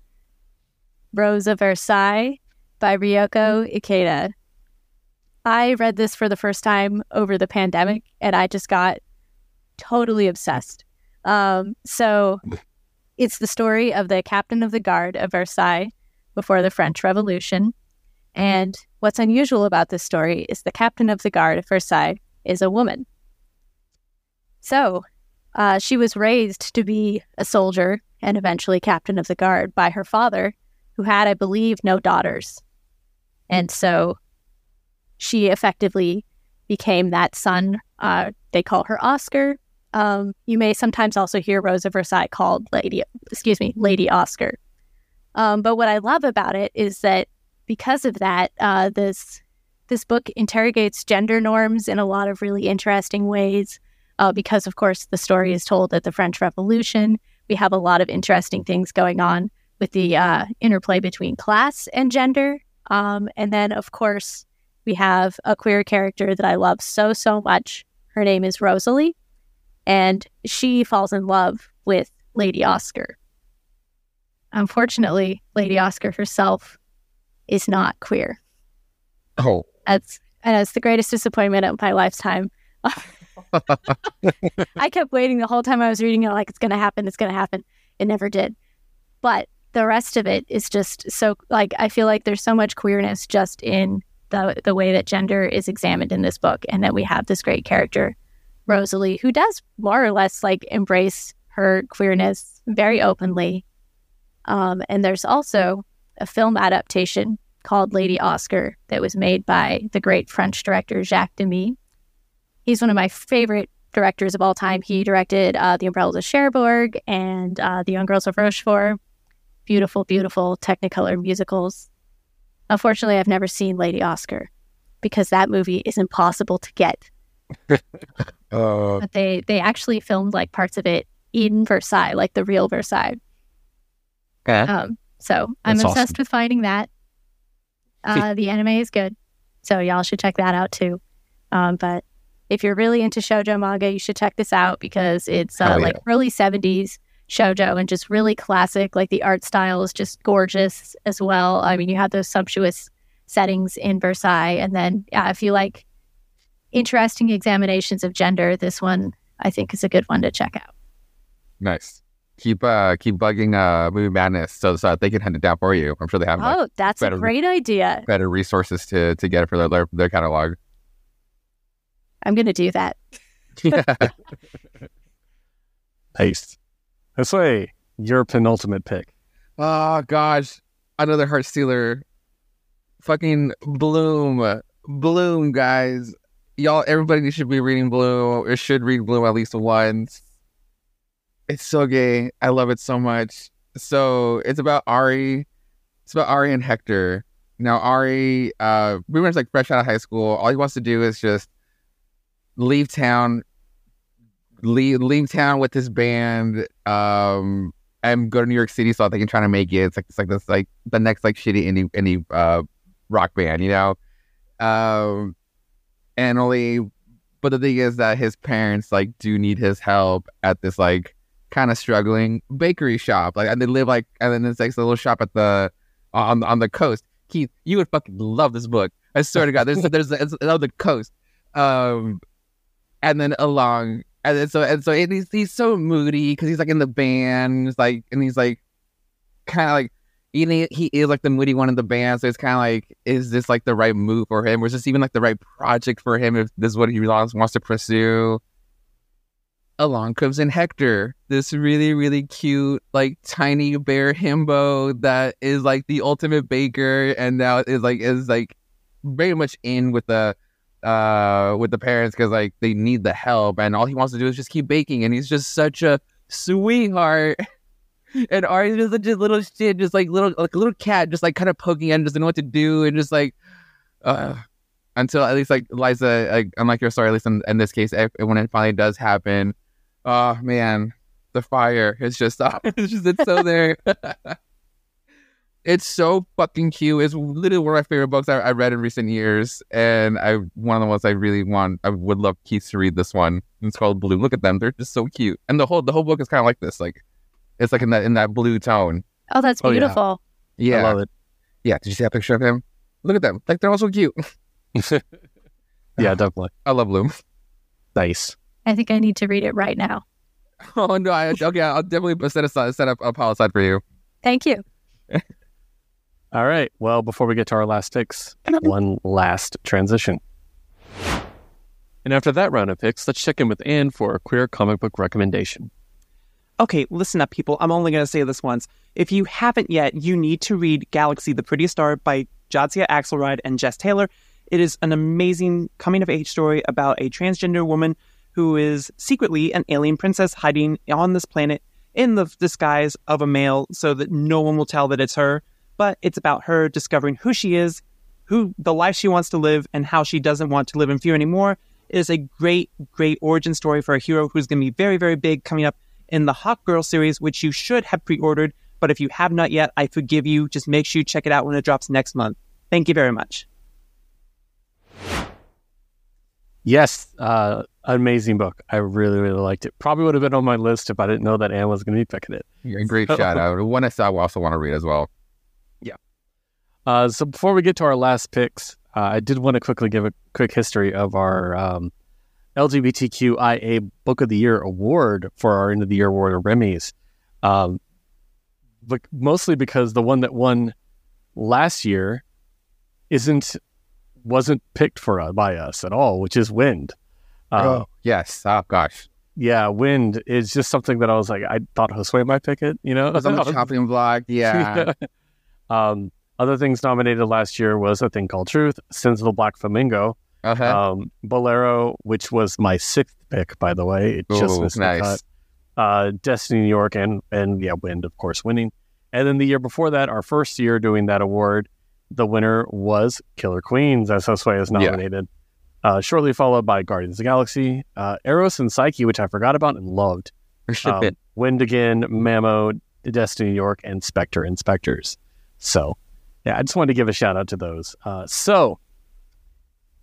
Rose of Versailles by Ryoko Ikeda. I read this for the first time over the pandemic, and I just got totally obsessed. Um, so it's the story of the captain of the guard of Versailles before the French Revolution. And what's unusual about this story is the captain of the guard of Versailles is a woman. So uh, she was raised to be a soldier and eventually captain of the guard by her father, who had, I believe, no daughters. And so she effectively became that son. Uh, they call her Oscar. Um, you may sometimes also hear Rose of Versailles called Lady, excuse me, Lady Oscar. Um, but what I love about it is that because of that, uh, this this book interrogates gender norms in a lot of really interesting ways. Uh, because of course the story is told at the French Revolution, we have a lot of interesting things going on with the uh, interplay between class and gender. Um, and then of course we have a queer character that I love so so much. Her name is Rosalie, and she falls in love with Lady Oscar. Unfortunately, Lady Oscar herself is not queer. Oh, That's and it's the greatest disappointment of my lifetime. [LAUGHS] [LAUGHS] I kept waiting the whole time I was reading it, like it's gonna happen, it's gonna happen. It never did. But the rest of it is just so like I feel like there's so much queerness just in the the way that gender is examined in this book, and that we have this great character, Rosalie, who does more or less like embrace her queerness very openly. Um, and there's also a film adaptation called Lady Oscar that was made by the great French director Jacques Demy. He's one of my favorite directors of all time. He directed uh, The Umbrellas of Cherbourg and uh, The Young Girls of Rochefort. Beautiful, beautiful Technicolor musicals. Unfortunately, I've never seen Lady Oscar because that movie is impossible to get. [LAUGHS] uh, But they they actually filmed like parts of it in Versailles, like the real Versailles. Okay. Um, so I'm That's obsessed awesome. with finding that. Uh, the anime is good, so y'all should check that out too. Um, but if you're really into shojo manga, you should check this out because it's uh, yeah. like early '70s shojo and just really classic. Like the art style is just gorgeous as well. I mean, you have those sumptuous settings in Versailles, and then yeah, if you like interesting examinations of gender, this one I think is a good one to check out. nice. Keep uh keep bugging uh movie madness so so they can hunt it down for you. I'm sure they have like, Oh, that's a great idea. better resources to to get it for their their, their catalog. I'm gonna do that. [LAUGHS] [LAUGHS] nice this way your penultimate pick Oh gosh, another heart stealer. Fucking Bloom, Bloom, guys. Y'all, everybody should be reading Bloom. Or should read Bloom at least once. It's so gay. I love it so much. So it's about Ari. It's about Ari and Hector. Now Ari, uh, pretty much like fresh out of high school. All he wants to do is just leave town, leave leave town with his band. Um, and go to New York City so they can try to make it. It's like it's like this like the next like shitty indie indie uh, rock band, you know. Um, and only, but the thing is that his parents like do need his help at this like kind of struggling bakery shop. Like, and they live like, and then it's like a little shop at the on on the coast. Keith, you would fucking love this book. I swear to God, there's [LAUGHS] there's it's on the coast. Um, and then along, and then so and so and he's he's so moody because he's like in the band, he's like, and he's like kind of like. He, he is like the moody one in the band, so it's kind of like, is this like the right move for him? Or is this even like the right project for him if this is what he wants, wants to pursue? Along comes in Hector, this really, really cute, like tiny bear himbo that is like the ultimate baker and now is like is like very much in with the uh with the parents because like they need the help and all he wants to do is just keep baking and he's just such a sweetheart. [LAUGHS] And Ari's just such a little shit, just like little like a little cat, just like kind of poking and doesn't know what to do and just like uh until at least like Liza, like, unlike your story, at least in, in this case, when it finally does happen, oh man, the fire is just [LAUGHS] it's just it's so there. [LAUGHS] it's so fucking cute. It's literally one of my favorite books I, I, read in recent years, and I one of the ones I really want. I would love Keith to read this one. It's called Bloom. Look at them; they're just so cute, and the whole the whole book is kind of like this. Like it's like in that in that blue tone. Oh, that's Oh, yeah. beautiful. Yeah, I love it. yeah. Did you see that picture of him? Look at them; like they're all so cute. [LAUGHS] Yeah, definitely. I love Bloom. Nice. I think I need to read it right now. [LAUGHS] Oh no! I, okay, I'll definitely set aside set up a pile aside for you. Thank you. [LAUGHS] All right. Well, before we get to our last picks, [LAUGHS] one last transition. And after that round of picks, let's check in with Anne for a queer comic book recommendation. Okay, listen up, people. I'm only going to say this once. If you haven't yet, you need to read Galaxy, the Prettiest Star by Jadzia Axelrod and Jess Taylor. It is an amazing coming of age story about a transgender woman who is secretly an alien princess hiding on this planet in the disguise of a male so that no one will tell that it's her. But it's about her discovering who she is, who the life she wants to live, and how she doesn't want to live in fear anymore. It is a great, great origin story for a hero who's going to be very, very big coming up in the Hawk Girl series, which you should have pre ordered. But if you have not yet, I forgive you. Just make sure you check it out when it drops next month. Thank you very much. Yes, uh, amazing book. I really, really liked it. Probably would have been on my list if I didn't know that Anne was going to be picking it. A great shout out. One I saw, I also want to read as well. Yeah. Uh, so before we get to our last picks, uh, I did want to quickly give a quick history of our um, LGBTQIA Book of the Year award for our End of the Year award or Remy's. Um, but mostly because the one that won last year isn't wasn't picked for uh, by us at all, which is Wind. Oh yes. Oh gosh. Yeah, Wind is just something that I was like, I thought Josue might pick it. You know, Because on the [LAUGHS] chopping block. [LAUGHS] Yeah. um, other things nominated last year was a thing called Truth, Sins of the Black Flamingo, Uh-huh. um, Bolero, which was my sixth pick, by the way. It just Ooh, missed the nice. cut. Uh, Destiny New York and and yeah, Wind, of course, winning. And then the year before that, our first year doing that award, the winner was Killer Queens, as Josue is Yeah. Uh, shortly followed by Guardians of the Galaxy, uh, Eros and Psyche, which I forgot about and loved. Um, it. Wind again, Mamo, Destiny New York, and Spectre Inspectors. So, yeah, I just wanted to give a shout out to those. Uh, so,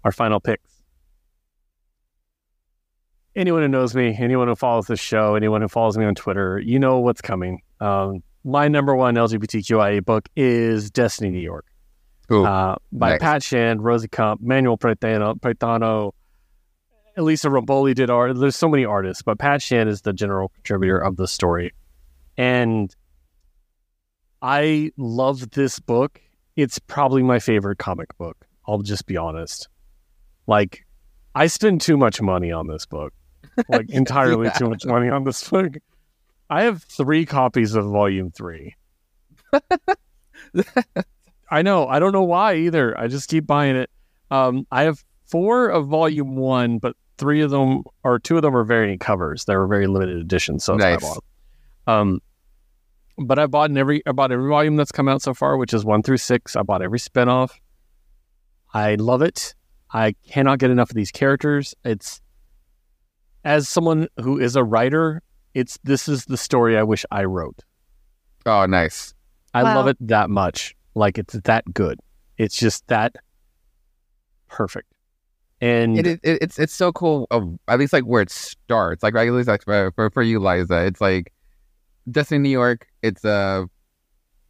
our final picks. Anyone who knows me, anyone who follows this show, anyone who follows me on Twitter, you know what's coming. Um, my number one LGBTQIA book is Destiny New York Ooh. uh, by nice. Pat Shand, Rosie Kump, Manuel Preitano, Preitano, Elisa Romboli did art. There's so many artists, but Pat Shand is the general contributor of the story. And I love this book. It's probably my favorite comic book. I'll just be honest. Like, I spend too much money on this book. [LAUGHS] Like, entirely too much money on this book. I have three copies of volume three. [LAUGHS] I know. I don't know why either. I just keep buying it. Um, I have four of volume one, but three of them or two of them are variant covers. They were very limited editions, so that's why I Nice. bought. Um, but I bought in every I bought every volume that's come out so far, which is one through six. I bought every spinoff. I love it. I cannot get enough of these characters. It's as someone who is a writer, it's this is the story I wish I wrote. Oh, nice. I Wow. love it that much. Like it's that good. It's just that perfect. And It, it, it's it's so cool. Of at least like where it starts. Like at least like for, for for you, Liza, it's like Destiny New York. It's a,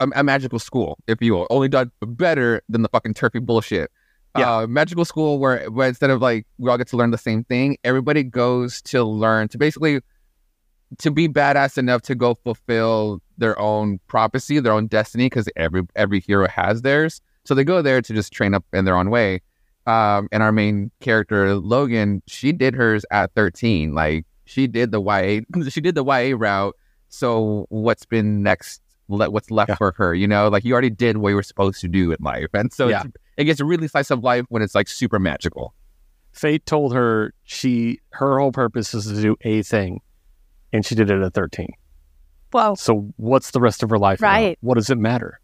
a a magical school, if you will, only done better than the fucking turfy bullshit. Yeah. Uh, magical school where, where instead of like we all get to learn the same thing, everybody goes to learn to basically to be badass enough to go fulfill their own prophecy, their own destiny, because every every hero has theirs. So they go there to just train up in their own way. Um, and our main character Logan, she did hers at 13. Like she did the YA, [LAUGHS] she did the YA route. So what's been next? le- What's left Yeah. for her? You know, like you already did what you were supposed to do in life, and so it's, it gets a really slice of life when it's like super magical. fate told her she her whole purpose is to do a thing, and she did it at thirteen. Whoa. So what's the rest of her life? about? Right. What does it matter?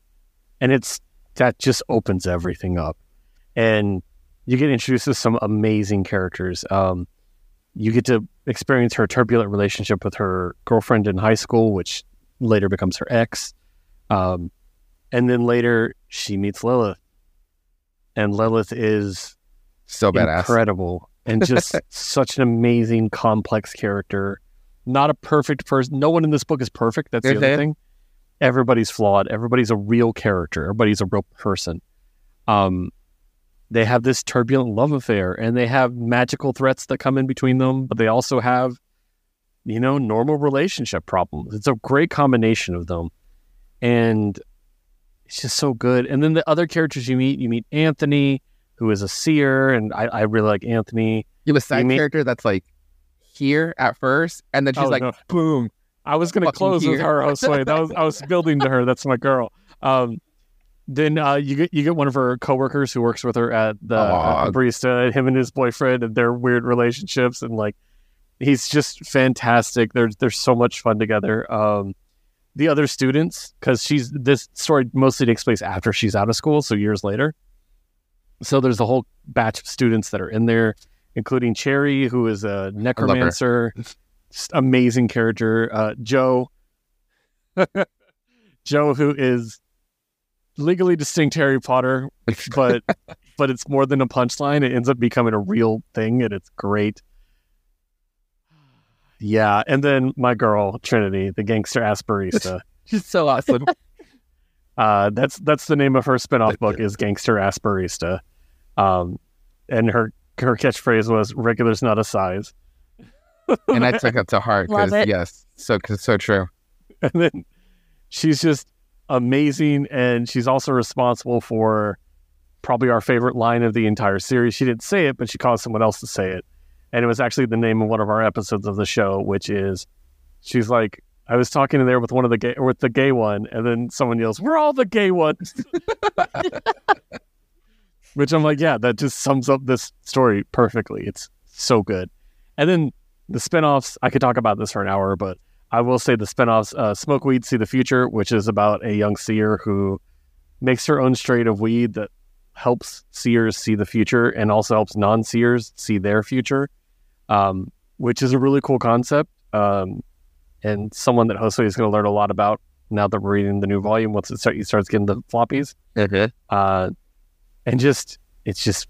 And it's that just opens everything up, and you get introduced to some amazing characters. Um, you get to experience her turbulent relationship with her girlfriend in high school, which later becomes her ex. Um, and then later she meets Lilith, and Lilith is So badass. incredible and just [LAUGHS] such an amazing, complex character. Not a perfect person. No one in this book is perfect. That's the other Mhm. thing. Everybody's flawed. Everybody's a real character. Everybody's a real person. Um, they have this turbulent love affair, and they have magical threats that come in between them, but they also have, you know, normal relationship problems. It's a great combination of them, and it's just so good. And then the other characters you meet, you meet Anthony, who is a seer, and I, I really like Anthony. You have a side character that's like here at first, and then she's Oh, like, no. boom. I was going to Fucking close with her. I was wait, that was I was building to her. That's my girl. Um, then uh, you get you get one of her coworkers who works with her at the uh, barista. Him and his boyfriend and their weird relationships, and like he's just fantastic. They're they're so much fun together. Um, the other students, because she's this story mostly takes place after she's out of school, so years later. So there's a whole batch of students that are in there, including Cherry, who is a necromancer, amazing character. Uh, Joe, [LAUGHS] Joe, who is legally distinct Harry Potter, but [LAUGHS] but it's more than a punchline. It ends up becoming a real thing, and it's great. Yeah, and then my girl Trinity, the gangster asperista. [LAUGHS] She's so awesome. Uh, that's that's the name of her spinoff book is Gangster Asperista, um, and her her catchphrase was "Regular's not a size." [LAUGHS] and I took it to heart because yes, so so true. [LAUGHS] and then she's just amazing and she's also responsible for probably our favorite line of the entire series she didn't say it but she caused someone else to say it and it was actually the name of one of our episodes of the show which is she's like i was talking in there with one of the gay with the gay one and then someone yells we're all the gay ones [LAUGHS] which i'm like yeah that just sums up this story perfectly it's so good and then the spin-offs i could talk about this for an hour but I will say the spinoffs, uh, Smoke Weed, See the Future, which is about a young seer who makes her own strain of weed that helps seers see the future and also helps non seers see their future, um, which is a really cool concept. Um, and someone that Josue is going to learn a lot about now that we're reading the new volume once it start, he starts getting the floppies. Uh, and just, it's just,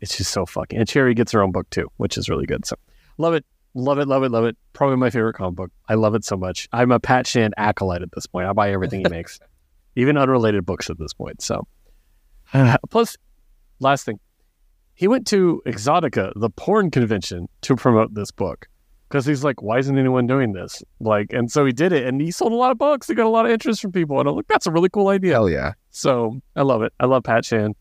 it's just so fucking. And Cherry gets her own book too, which is really good. So love it. Love it, love it, love it. Probably my favorite comic book. I love it so much. I'm a Pat Shand acolyte at this point. I buy everything he [LAUGHS] makes, even unrelated books at this point. So, [SIGHS] plus, last thing, he went to Exxxotica, the porn convention, to promote this book because he's like, why isn't anyone doing this? Like, and so he did it, and he sold a lot of books. He got a lot of interest from people, and I'm like, that's a really cool idea. Hell yeah. So I love it. I love Pat Shand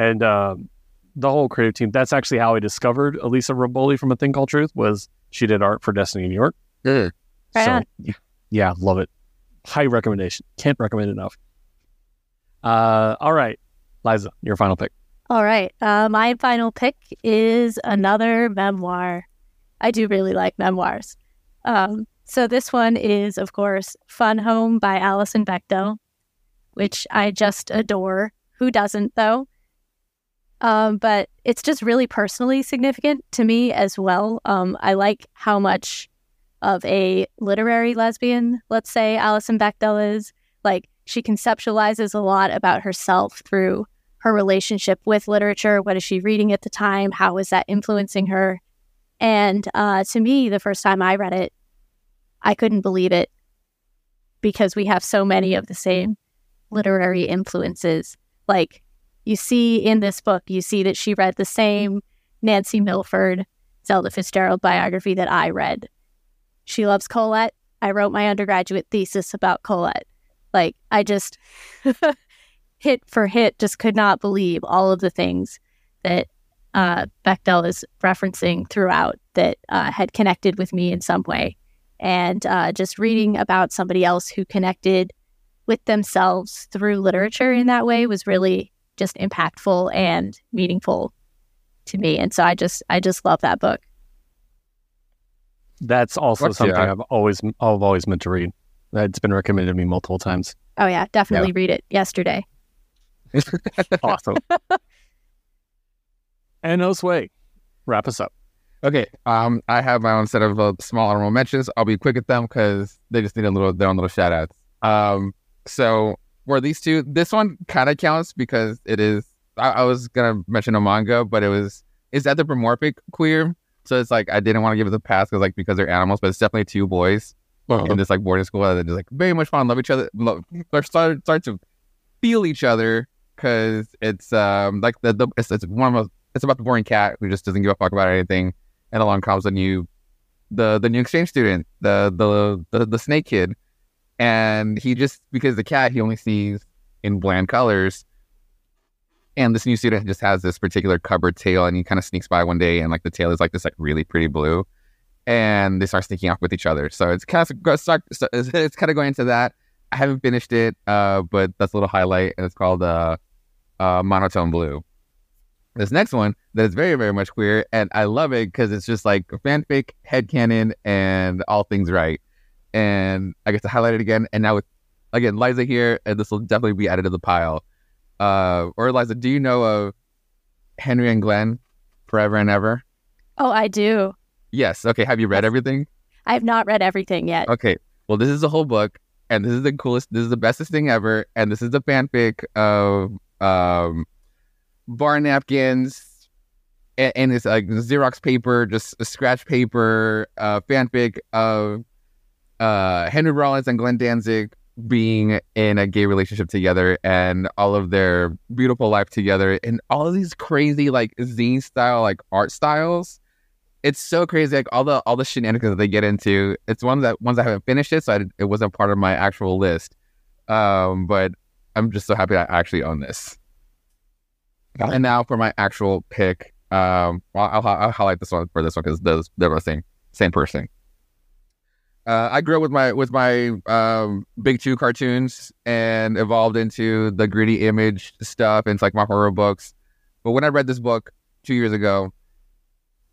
and um, the whole creative team. That's actually how I discovered Elisa Romboli from A Thing Called Truth. Was she did art for Destiny New York? Mm. Right so on. yeah, yeah, love it. High recommendation. Can't recommend enough. Uh, all right, Liza, your final pick. All right. Uh, my final pick is another memoir. I do really like memoirs. Um, so this one is, of course, Fun Home by Alison Bechdel, which I just adore. Who doesn't, though? Um, but it's just really personally significant to me as well. Um, I like how much of a literary lesbian, let's say, Alison Bechdel is, Like she conceptualizes a lot about herself through her relationship with literature. What is she reading at the time? How is that influencing her? And uh, to me, the first time I read it, I couldn't believe it because we have so many of the same literary influences. Like you see in this book, you see that she read the same Nancy Milford, Zelda Fitzgerald biography that I read. She loves Colette. I wrote my undergraduate thesis about Colette. Like, I just [LAUGHS] hit for hit just could not believe all of the things that uh, Bechdel is referencing throughout that uh, had connected with me in some way. And uh, just reading about somebody else who connected with themselves through literature in that way was really just impactful and meaningful to me. And so I just I just love that book. That's also What's something the- I've always I've always meant to read. It's been recommended to me multiple times. Oh yeah, definitely read it yesterday. [LAUGHS] Awesome. [LAUGHS] and no Josue, wrap us up. Okay, um, I have my own set of uh, small honorable mentions. I'll be quick at them because they just need a little their own little shout outs. Um, so for these two, this one kind of counts because it is. I, I was gonna mention a manga, but it was it's anthropomorphic queer, so it's like I didn't want to give it the pass because like because they're animals, but it's definitely two boys in this like boarding school that just like very much fun, love each other, love, start start to feel each other because it's um like the, the it's, it's one of it's about the boring cat who just doesn't give a fuck about anything and along comes the new the the new exchange student, the the the, the snake kid, and he just because the cat he only sees in bland colors, and this new student just has this particular cupboard tail, and he kind of sneaks by one day, and like the tail is like this like really pretty blue, and they start sneaking off with each other. So it's kind of start, it's kind of going into that. I haven't finished it, uh, but that's a little highlight, and it's called uh, uh, Monotone Blue this next one that is very very much queer and i love it because it's just like fanfic headcanon and all things right and i get to highlight it again and now with again liza here and this will definitely be added to the pile uh or liza do you know of henry and glenn forever and ever Oh, I do. yes okay have you read everything I have not read everything yet. Okay. Well, this is the whole book, and this is the coolest. This is the bestest thing ever, and this is the fanfic of um, bar napkins, and, and it's like Xerox paper, just a scratch paper uh, fanfic of uh, Henry Rollins and Glenn Danzig being in a gay relationship together, and all of their beautiful life together, and all of these crazy like zine style like art styles it's so crazy like all the all the shenanigans that they get into. It's one that ones i haven't finished it so I, it wasn't part of my actual list. Um but i'm just so happy i actually own this. Got it. and now for my actual pick um well, I'll, I'll highlight this one for this one because those they're the same same person uh, I grew up with my with my um, big two cartoons and evolved into the gritty image stuff and it's like my horror books. But when I read this book two years ago,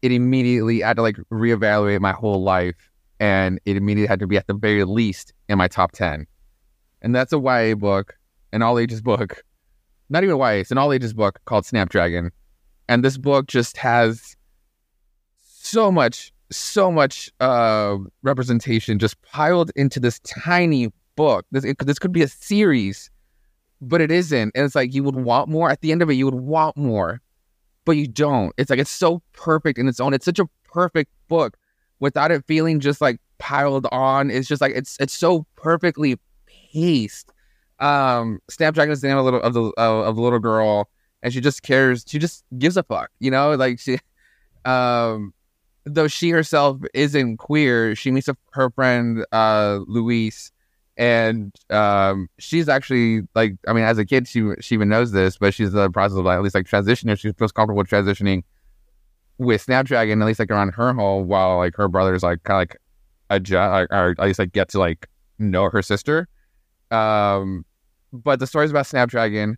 it immediately I had to like reevaluate my whole life, and it immediately had to be at the very least in my top ten. And that's a YA book, an all ages book, not even YA, it's an all ages book called Snapdragon, and this book just has so much, so much uh, representation just piled into this tiny book. This it, this could be a series, but it isn't. And it's like you would want more. At the end of it, you would want more but you don't. It's like it's so perfect in its own. It's such a perfect book without it feeling just like piled on. It's just like it's it's so perfectly paced. Um, Snapdragon is the name of little of the of, of little girl, and she just cares. She just gives a fuck, you know. Like she, [LAUGHS] um, though she herself isn't queer, she meets a, her friend uh Luis, and um, she's actually like, I mean, as a kid, she she even knows this, but she's in the process of like, at least like transitioning. She feels comfortable transitioning with Snapdragon, at least like around her home, while like her brothers like kind of like adjust, like, or at least like get to like know her sister. Um, but the story's about Snapdragon.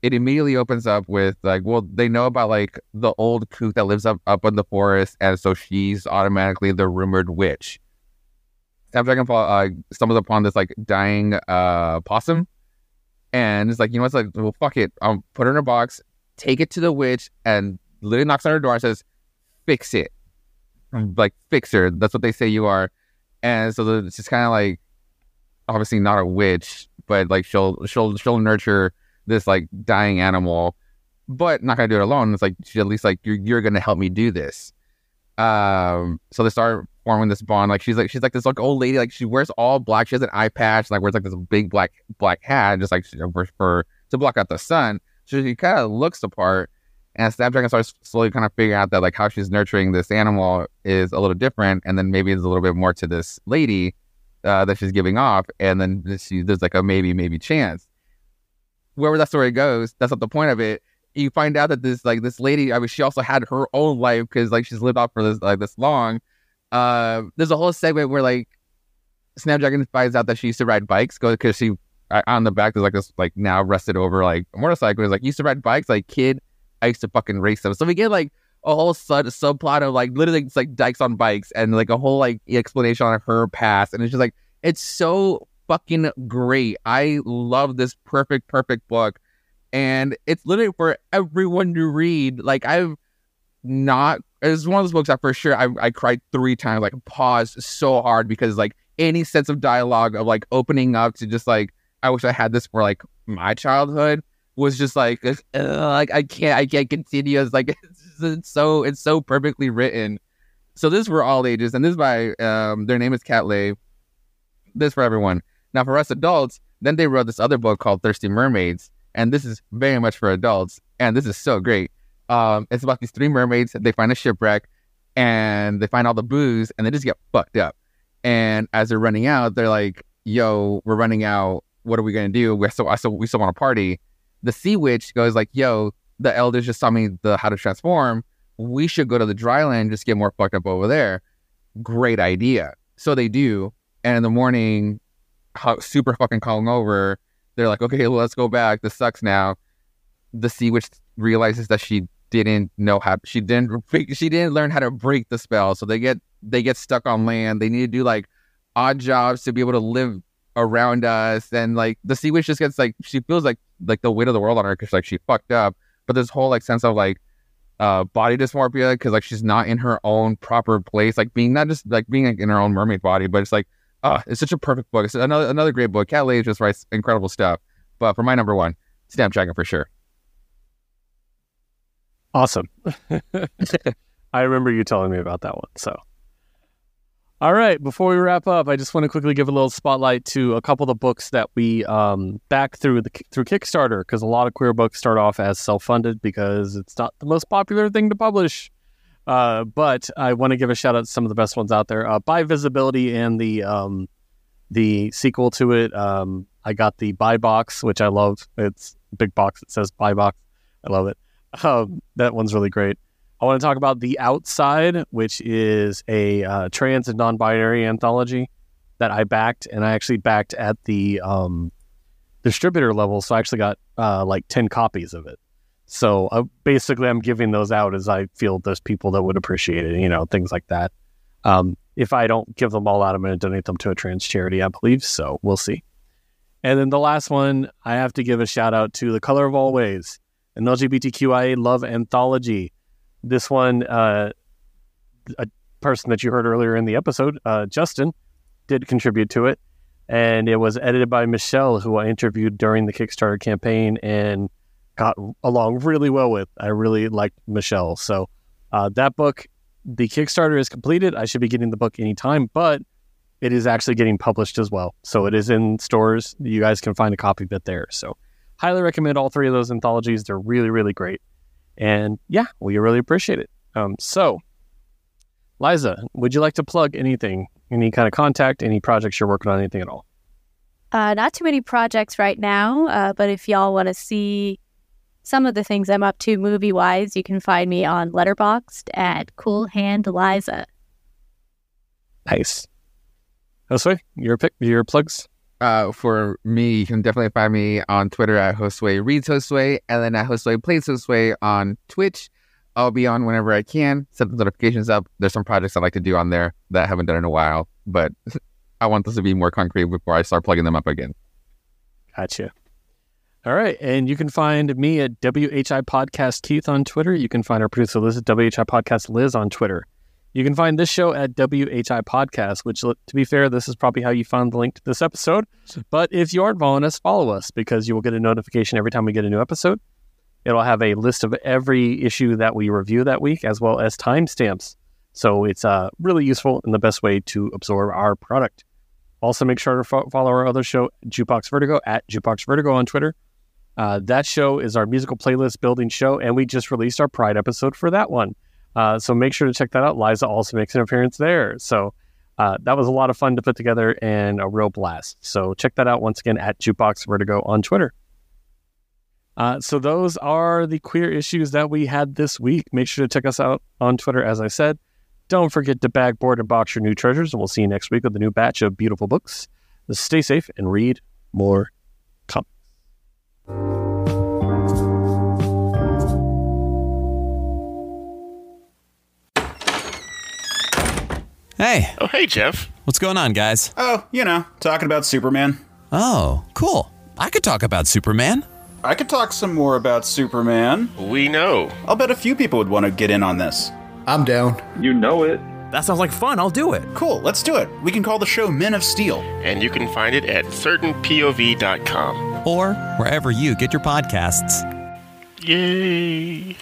It immediately opens up with like, well, they know about like the old kook that lives up up in the forest, and so she's automatically the rumored witch. Snapdragon uh, stumbles upon this like dying uh possum, and it's like, you know, what's like, well, fuck it, I'll put her in a box, take it to the witch, and literally knocks on her door and says, "Fix it," like fixer. That's what they say you are, and so the, it's just kind of like, obviously not a witch, but like she'll she'll she'll nurture this like dying animal, but not gonna do it alone. It's like at least like you're you're gonna help me do this. Um, so they start forming this bond. Like she's like she's like this like old lady. Like she wears all black. She has an eye patch. Like wears like this big black black hat, just like for, for to block out the sun. So she kind of looks the part. And Snapdragon starts slowly kind of figuring out that like how she's nurturing this animal is a little different, and then maybe there's a little bit more to this lady uh, that she's giving off, and then she, there's like a maybe maybe chance. Wherever that story goes, that's not the point of it. You find out that this like this lady, I mean, she also had her own life because like she's lived off for this like this long. Uh, there's a whole segment where like Snapdragon finds out that she used to ride bikes, because she on the back there's like this like now rested over like motorcycle. It's like used to ride bikes, like kid I used to fucking race them. So we get like a whole sub subplot of like literally it's like dykes on bikes and like a whole like explanation on her past, and it's just like it's so fucking great. I love this perfect, perfect book, and it's literally for everyone to read. Like I've not. It's one of those books that for sure I, I cried three times, like paused so hard because like any sense of dialogue of like opening up to just like I wish I had this for like my childhood was just like like I can't I can't continue. It's like it's, [LAUGHS] it's, so it's so perfectly written. So this is for all ages, and this is by um their name is Kat Leyh. This for everyone. Now for us adults, then they wrote this other book called Thirsty Mermaids, and this is very much for adults, and this is so great. Um, it's about these three mermaids. They find a shipwreck, and they find all the booze, and they just get fucked up. And as they're running out, they're like, "Yo, we're running out. What are we gonna do? We still, I we still want to party." the sea witch goes like, "Yo, the elders just taught me the how to transform. We should go to the dry land, just get more fucked up over there." Great idea. So they do, and in the morning, super fucking calling over, they're like, "Okay, let's go back. This sucks now." The sea witch realizes that she didn't know how she didn't she didn't learn how to break the spell, so they get they get stuck on land. They need to do like odd jobs to be able to live around us and like the sea witch just gets like she feels like like the weight of the world on her because like she fucked up but this whole like sense of like uh body dysmorphia because like she's not in her own proper place like being not just like being like, in her own mermaid body but it's like uh it's such a perfect book. It's another another great book. Kat Leyh just writes incredible stuff. But for my number one snapdragon for sure. Awesome. [LAUGHS] I remember you telling me about that one so. All right. Before we wrap up, I just want to quickly give a little spotlight to a couple of the books that we um, back through the through Kickstarter because a lot of queer books start off as self funded because it's not the most popular thing to publish. Uh, but I want to give a shout out to some of the best ones out there. Uh, Bi Visibility and the um, the sequel to it. Um, I got the Buy Box, which I love. It's big box. It says Buy Box. I love it. Um, that one's really great. I want to talk about The Outside, which is a uh, trans and non binary anthology that I backed, and I actually backed at the um, distributor level. So I actually got uh, like 10 copies of it. So uh, basically, I'm giving those out as I feel there's people that would appreciate it, you know, things like that. Um, if I don't give them all out, I'm going to donate them to a trans charity, I believe. So we'll see. And then the last one, I have to give a shout out to The Color of Always, an LGBTQIA love anthology this one, uh, a person that you heard earlier in the episode, uh, Justin, did contribute to it. And it was edited by Michelle, who I interviewed during the Kickstarter campaign and got along really well with. I really liked Michelle. So uh, that book, the Kickstarter is completed. I should be getting the book anytime, but it is actually getting published as well. So it is in stores. You guys can find a copy of it there. So highly recommend all three of those anthologies. They're really, really great. And yeah, we really appreciate it. Um, so, Liza, would you like to plug anything, any kind of contact, any projects you're working on, anything at all? Uh, not too many projects right now, uh, but if y'all want to see some of the things I'm up to movie wise, you can find me on Letterboxd at Cool Hand Liza. Nice. Josue, your pick, your plugs. Uh, for me, you can definitely find me on Twitter at Josue Reads Josue, and then at Josue Plays Josue on Twitch. I'll be on whenever I can. Set the notifications up. There's some projects I like to do on there that I haven't done in a while, but [LAUGHS] I want this to be more concrete before I start plugging them up again. Gotcha. All right. And you can find me at WHI Podcast Keith on Twitter. You can find our producer Liz at WHI Podcast Liz on Twitter. You can find this show at WHI Podcast, which, to be fair, this is probably how you found the link to this episode. But if you aren't following us, follow us because you will get a notification every time we get a new episode. It'll have a list of every issue that we review that week, as well as timestamps. So it's uh, really useful and the best way to absorb our product. Also, make sure to fo- follow our other show, Jukebox Vertigo, at Jukebox Vertigo on Twitter. Uh, that show is our musical playlist building show, and we just released our Pride episode for that one. Uh, so make sure to check that out. Liza also makes an appearance there. So uh, that was a lot of fun to put together and a real blast. So check that out once again at Jukebox Vertigo on Twitter. Uh, so those are the queer issues that we had this week. Make sure to check us out on Twitter, as I said. Don't forget to bag, board, and box your new treasures, and we'll see you next week with a new batch of beautiful books. Stay safe and read more comics. Hey, Oh, hey, Jeff. what's going on, guys? Oh, you know, talking about Superman. Oh, cool. I could talk about Superman. I could talk some more about Superman. We know. I'll bet a few people would want to get in on this. I'm down. You know it. That sounds like fun. I'll do it. Cool, let's do it. We can call the show Men of Steel. And you can find it at certainpov.com. Or wherever you get your podcasts. Yay.